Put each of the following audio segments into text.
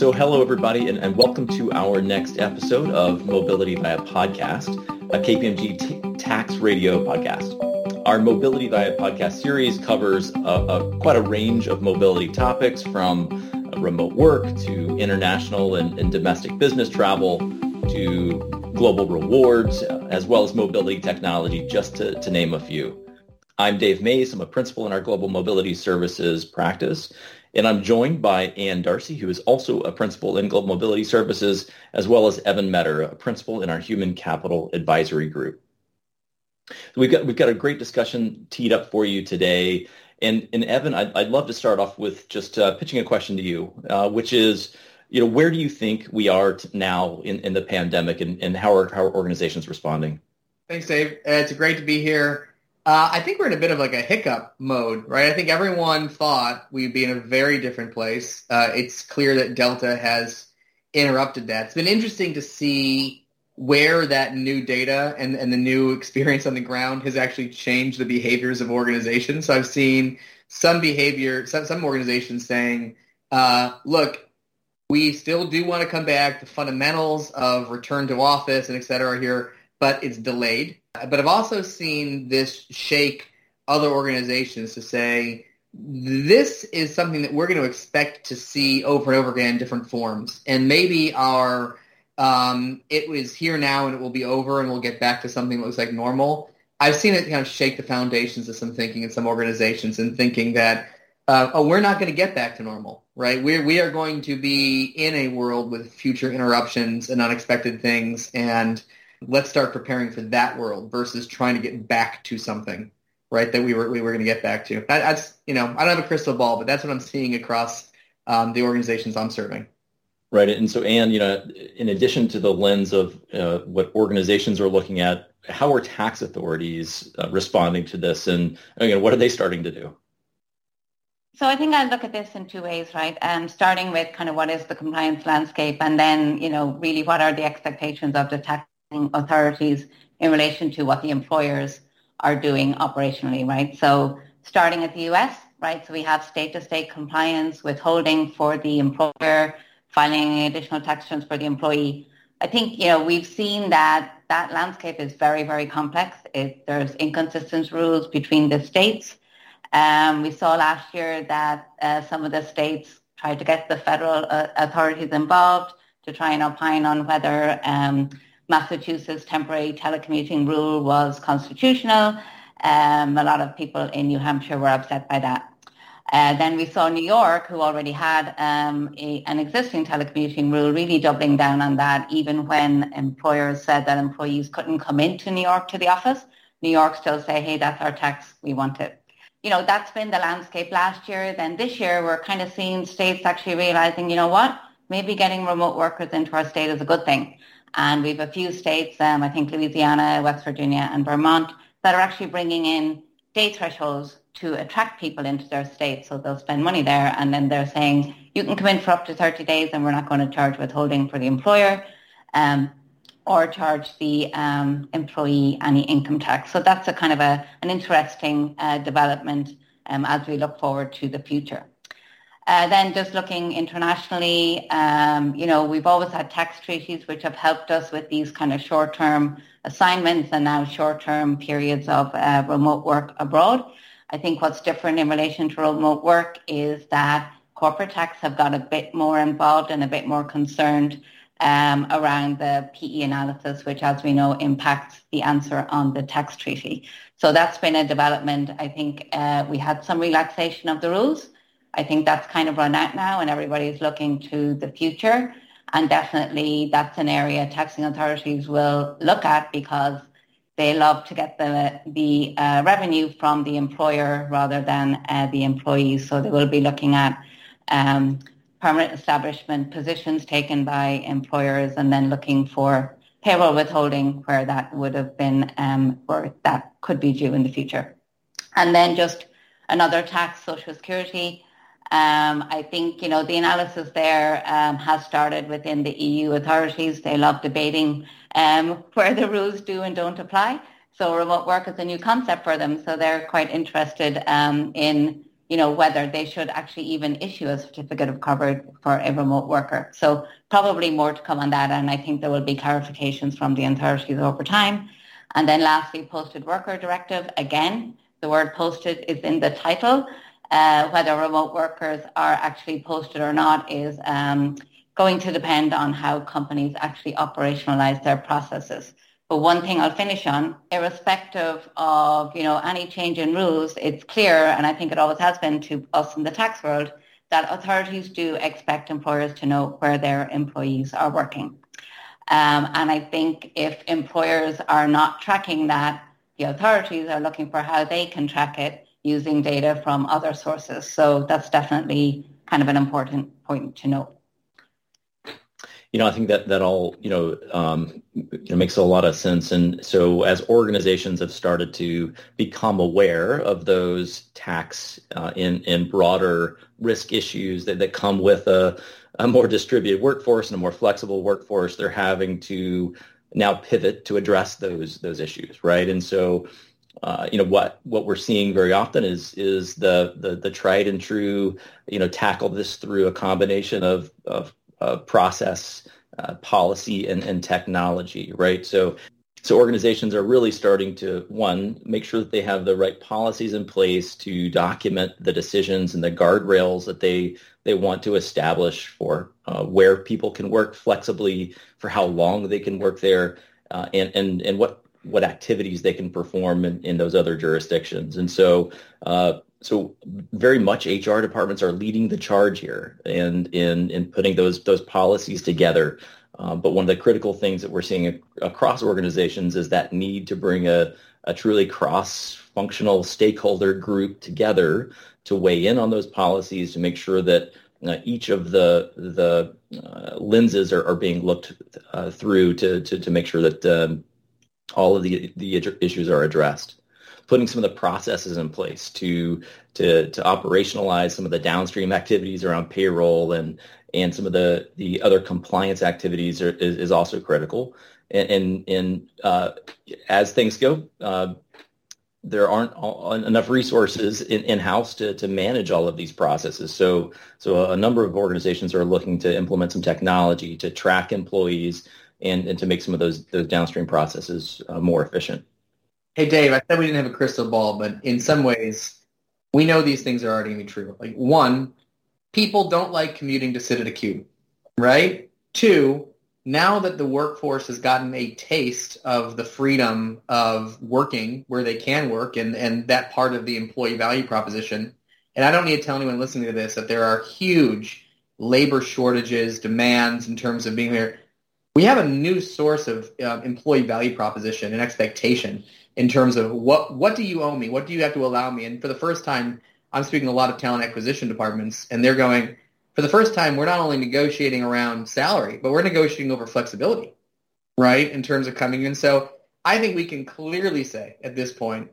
So hello everybody and, and, welcome to our next episode of Mobility Via Podcast, a KPMG t- tax radio podcast. Our Mobility Via Podcast series covers a, a, quite a range of mobility topics from remote work to international and, and domestic business travel to global rewards, as well as mobility technology, just to, to name a few. I'm Dave Mayes. I'm a principal in our Global Mobility Services practice. And I'm joined by Anne d'Arcy, who is also a principal in Global Mobility Services, as well as Evan Metter, a principal in our Human Capital Advisory Group. we've got we've got a great discussion teed up for you today. And, and Evan, I'd, I'd love to start off with just uh, pitching a question to you, uh, which is, you know, where do you think we are now in, in the pandemic and, and how, are, how are organizations responding? Thanks, Dave. Uh, it's great to be here. Uh, I think we're in a bit of like a hiccup mode, right? I think everyone thought we'd be in a very different place. Uh, it's clear that Delta has interrupted that. It's been interesting to see where that new data and, and the new experience on the ground has actually changed the behaviors of organizations. So I've seen some behavior, some, some organizations saying, uh, look, we still do want to come back. The fundamentals of return to office and et cetera are here, but it's delayed. But I've also seen this shake other organizations to say, this is something that we're going to expect to see over and over again in different forms. And maybe our um, it was here now and it will be over and we'll get back to something that looks like normal. I've seen it kind of shake the foundations of some thinking in some organizations and thinking that, uh, oh, we're not going to get back to normal, right? We we are going to be in a world with future interruptions and unexpected things, and let's start preparing for that world versus trying to get back to something, right? That we were we were going to get back to. That, that's you know, I don't have a crystal ball, but that's what I'm seeing across um, the organizations I'm serving. Right. And so, Anne, you know, in addition to the lens of uh, what organizations are looking at, how are tax authorities uh, responding to this, and you know, what are they starting to do? So I think I look at this in two ways, right? Um, starting with kind of what is the compliance landscape, and then you know, really what are the expectations of the taxing authorities in relation to what the employers are doing operationally, right? So starting at the US, right? So we have state-to-state compliance, withholding for the employer filing additional tax returns for the employee. I think, you know, we've seen that that landscape is very, very complex. It, there's inconsistent rules between the states. Um, we saw last year that uh, some of the states tried to get the federal uh, authorities involved to try and opine on whether um, Massachusetts temporary telecommuting rule was constitutional. Um, a lot of people in New Hampshire were upset by that. Uh, then we saw New York, who already had um, a, an existing telecommuting rule, really doubling down on that, even when employers said that employees couldn't come into New York to the office. New York still say, hey, that's our tax, we want it. You know, that's been the landscape last year. Then this year, we're kind of seeing states actually realizing, you know what, maybe getting remote workers into our state is a good thing. And we have a few states, um, I think Louisiana, West Virginia, and Vermont, that are actually bringing in day thresholds to attract people into their state so they'll spend money there and then they're saying you can come in for up to 30 days and we're not going to charge withholding for the employer um, or charge the um, employee any income tax. So that's a kind of a, an interesting uh, development um, as we look forward to the future. Uh, then just looking internationally, um, you know, we've always had tax treaties which have helped us with these kind of short-term assignments and now short-term periods of uh, remote work abroad. I think what's different in relation to remote work is that corporate tax have got a bit more involved and a bit more concerned um, around the PE analysis, which, as we know, impacts the answer on the tax treaty. So that's been a development. I think uh, we had some relaxation of the rules. I think that's kind of run out now, and everybody's looking to the future. And definitely, that's an area taxing authorities will look at because they love to get the the uh, revenue from the employer rather than uh, the employees. So they will be looking at um, permanent establishment positions taken by employers, and then looking for payroll withholding where that would have been um, or that could be due in the future. And then just another tax, Social Security. Um, I think you know the analysis there um, has started within the EU authorities. They love debating um, where the rules do and don't apply. So remote work is a new concept for them. So they're quite interested um, in you know, whether they should actually even issue a certificate of coverage for a remote worker. So probably more to come on that. And I think there will be clarifications from the authorities over time. And then lastly, posted worker directive. Again, the word posted is in the title. Uh, whether remote workers are actually posted or not is um, going to depend on how companies actually operationalize their processes. But one thing I'll finish on, irrespective of, you know, any change in rules, it's clear, and I think it always has been to us in the tax world, that authorities do expect employers to know where their employees are working. Um, and I think if employers are not tracking that, the authorities are looking for how they can track it using data from other sources. So that's definitely kind of an important point to note you know, I think that that all you know, um, makes a lot of sense. And so, as organizations have started to become aware of those tax uh, in in broader risk issues that, that come with a, a more distributed workforce and a more flexible workforce, they're having to now pivot to address those those issues, right? And so, uh, you know what what we're seeing very often is is the, the the tried and true you know tackle this through a combination of of uh, process, uh, policy, and, and technology, right? So, so organizations are really starting to one make sure that they have the right policies in place to document the decisions and the guardrails that they they want to establish for uh, where people can work flexibly, for how long they can work there, uh, and and and what what activities they can perform in, in those other jurisdictions. And so, uh, so very much HR departments are leading the charge here and in in putting those those policies together. Um, but one of the critical things that we're seeing across organizations is that need to bring a, a truly cross-functional stakeholder group together to weigh in on those policies to make sure that uh, each of the the uh, lenses are, are being looked uh, through to, to to make sure that um, all of the the issues are addressed putting some of the processes in place to to to operationalize some of the downstream activities around payroll and and some of the the other compliance activities are, is, is also critical. And and, and uh, as things go, uh, there aren't enough resources in, in house to, to manage all of these processes. So so a number of organizations are looking to implement some technology to track employees and, and to make some of those those downstream processes uh, more efficient. Hey, Dave, I said we didn't have a crystal ball, but in some ways, we know these things are already going to be true. Like, one, people don't like commuting to sit at a cube, right? Two, now that the workforce has gotten a taste of the freedom of working where they can work and, and that part of the employee value proposition, and I don't need to tell anyone listening to this that there are huge labor shortages, demands in terms of being here. We have a new source of uh, employee value proposition and expectation in terms of what what do you owe me? What do you have to allow me? And for the first time, I'm speaking to a lot of talent acquisition departments, and they're going, for the first time, we're not only negotiating around salary, but we're negotiating over flexibility, right, in terms of coming in. So I think we can clearly say at this point,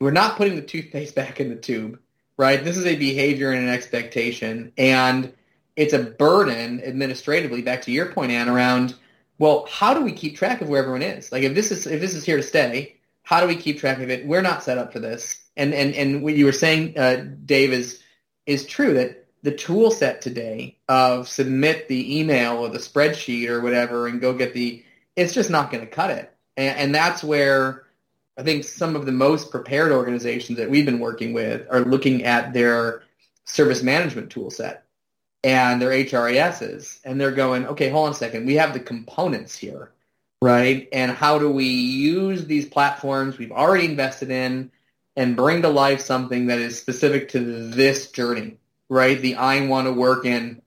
we're not putting the toothpaste back in the tube, right? This is a behavior and an expectation, and it's a burden administratively, back to your point, Anne, around, well, how do we keep track of where everyone is? Like if this is if this is here to stay, how do we keep track of it? We're not set up for this. And and and what you were saying, uh, Dave, is is true that the tool set today of submit the email or the spreadsheet or whatever and go get the it's just not going to cut it. And, and that's where I think some of the most prepared organizations that we've been working with are looking at their service management tool set and their HRISs, and they're going, okay, hold on a second, we have the components here right? And how do we use these platforms we've already invested in and bring to life something that is specific to this journey, right? The I want to work in.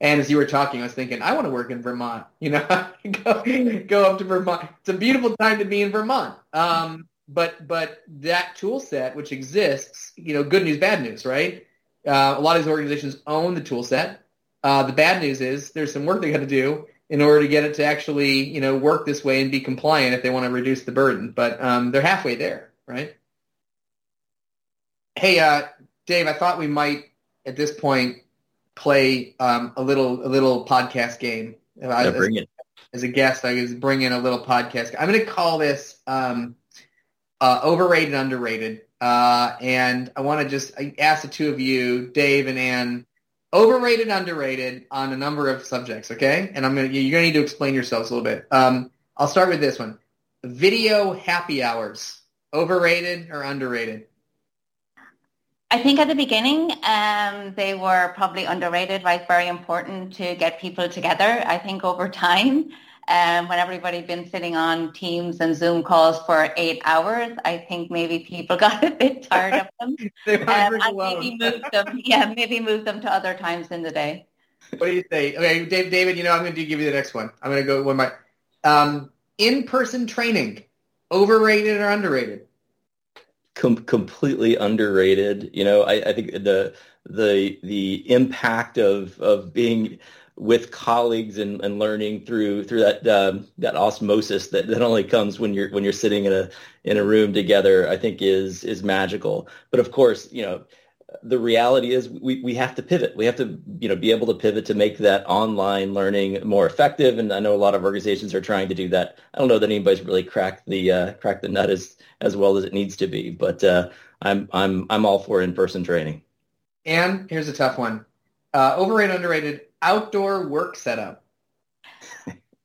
And as you were talking, I was thinking, I want to work in Vermont. You know, go, go up to Vermont. It's a beautiful time to be in Vermont. Um, but but that tool set, which exists, you know, good news, bad news, right? Uh, a lot of these organizations own the tool set. Uh, the bad news is there's some work they got to do, in order to get it to actually, you know, work this way and be compliant if they want to reduce the burden. But um, they're halfway there, right? Hey, uh, Dave, I thought we might at this point play um, a little a little podcast game. Yeah, as, bring it. As a guest, I was bringing a little podcast. I'm going to call this um, uh, overrated, underrated. Uh, and I want to just ask the two of you, Dave and Anne, overrated, underrated on a number of subjects. Okay, and I'm gonna you're gonna need to explain yourselves a little bit. Um, I'll start with this one: video happy hours, overrated or underrated? I think at the beginning, um, they were probably underrated, right? Very important to get people together. I think over time, um, when everybody'd been sitting on Teams and Zoom calls for eight hours, I think maybe people got a bit tired of them. they um, and maybe moved them, yeah, maybe move them to other times in the day. What do you say? Okay, Dave, David, you know, I'm going to give you the next one. I'm going to go with my um, in-person training, overrated or underrated? com- completely underrated. You know, I, I, think the the the impact of of being with colleagues and, and learning through through that um, that osmosis that, that only comes when you're when you're sitting in a in a room together, I think is is magical. But of course, you know, the reality is we, we have to pivot. We have to, you know, be able to pivot to make that online learning more effective. And I know a lot of organizations are trying to do that. I don't know that anybody's really cracked the uh, cracked the nut as as well as it needs to be. But uh, I'm I'm I'm all for in person training. And here's a tough one: uh, overrated, underrated outdoor work setup.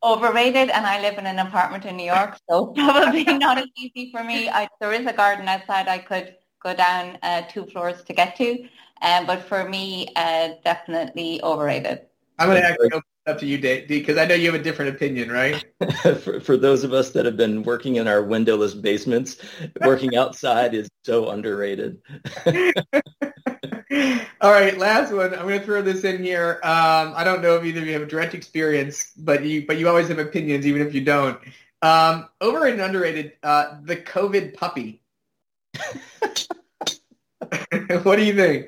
Overrated, and I live in an apartment in New York, so probably not as easy for me. I, there is a garden outside I could go down uh, two floors to get to. Um, but for me, uh, definitely overrated. I'm going to actually open up to you, Dave, because I know you have a different opinion, right? for, for those of us that have been working in our windowless basements, working outside is so underrated. All right, last one. I'm going to throw this in here. Um, I don't know if either of you have direct experience, but you but you always have opinions, even if you don't. Um, overrated, underrated. Uh, the COVID puppy. what do you think?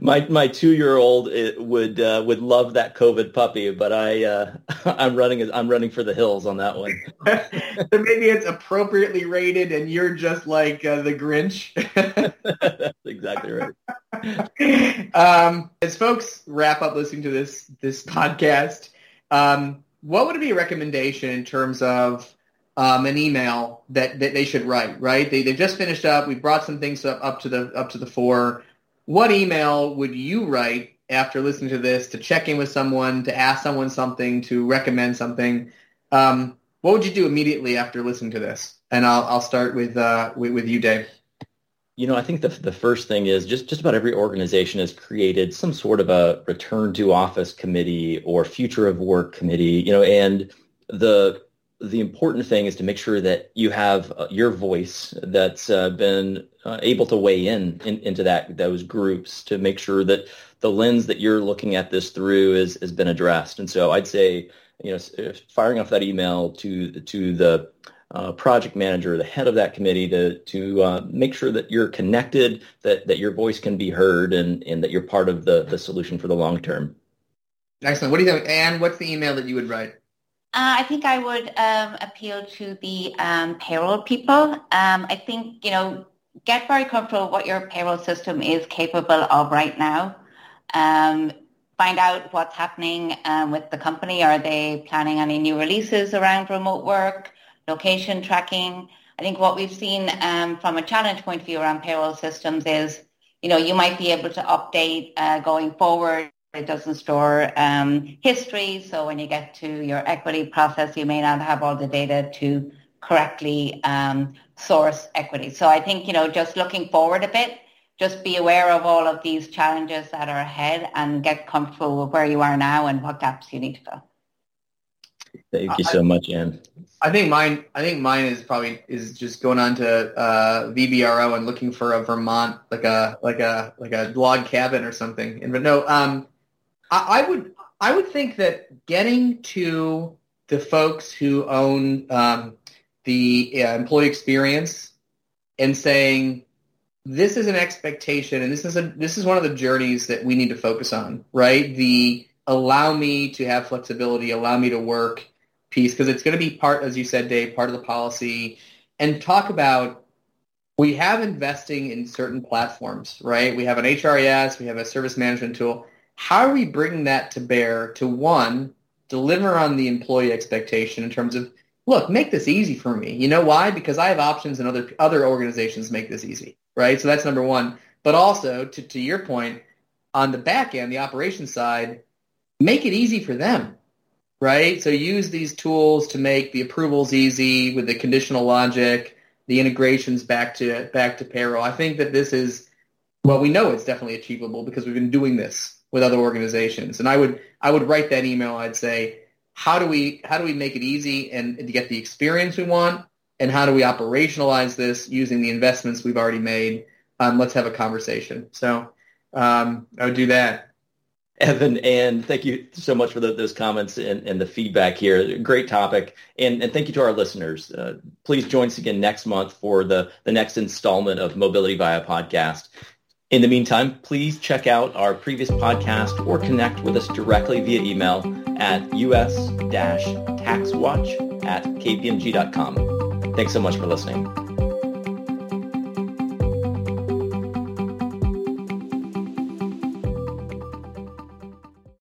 My my two year old would uh, would love that COVID puppy, but I uh, I'm running I'm running for the hills on that one. so maybe it's appropriately rated, and you're just like uh, the Grinch. That's exactly right. Um, as folks wrap up listening to this this podcast, um, what would be a recommendation in terms of um, an email that, that they should write, right? They, they've just finished up. We brought some things up, up to the up to the fore. What email would you write after listening to this to check in with someone, to ask someone something, to recommend something? Um, what would you do immediately after listening to this? And I'll, I'll start with, uh, with, with you, Dave. You know, I think the the first thing is just just about every organization has created some sort of a return to office committee or future of work committee. You know, and the the important thing is to make sure that you have uh, your voice that's uh, been uh, able to weigh in, in, into that those groups to make sure that the lens that you're looking at this through is has been addressed. And so I'd say, you know, firing off that email to to the uh, project manager, the head of that committee, to to uh, make sure that you're connected, that that your voice can be heard, and and that you're part of the the solution for the long term. Excellent. What do you think, Anne? What's the email that you would write? Uh, I think I would um, appeal to the um, payroll people. Um, I think, you know, get very comfortable what your payroll system is capable of right now. Um, find out what's happening um, with the company. Are they planning any new releases around remote work, location tracking? I think what we've seen um, from a challenge point of view around payroll systems is, you know, you might be able to update uh, going forward it doesn't store um, history. So when you get to your equity process, you may not have all the data to correctly um, source equity. So I think, you know, just looking forward a bit, just be aware of all of these challenges that are ahead and get comfortable with where you are now and what gaps you need to fill. Thank you so much, Anne. I think mine. I think mine is probably is just going on to uh, VRBO and looking for a Vermont like a like a like a log cabin or something. And but no, um, I, would I would think that getting to the folks who own um, the uh, employee experience and saying this is an expectation and this is a this is one of the journeys that we need to focus on right? The allow me to have flexibility allow me to work piece because it's going to be part as you said dave part of the policy. And talk about we have investing in certain platforms right? We have an hris we have a service management tool how are we bringing that to bear to one, deliver on the employee expectation in terms of look, make this easy for me. You know why? Because I have options and other other organizations make this easy, right? So that's number one. But also, to, to your point, on the back end, the operations side, make it easy for them, right? So use these tools to make the approvals easy with the conditional logic, the integrations back to back to payroll. I think that this is well, we know it's definitely achievable because we've been doing this with other organizations. And I would I would write that email. I'd say, how do we how do we make it easy and to get the experience we want, and how do we operationalize this using the investments we've already made? Um, let's have a conversation. So um, I would do that. Evan, and thank you so much for the, those comments and, and, the feedback here. Great topic. And, and thank you to our listeners. Uh, please join us again next month for the, the next installment of Mobility Via Podcast. In the meantime, please check out our previous podcast or connect with us directly via email at us-taxwatch at kpmg.com. Thanks so much for listening.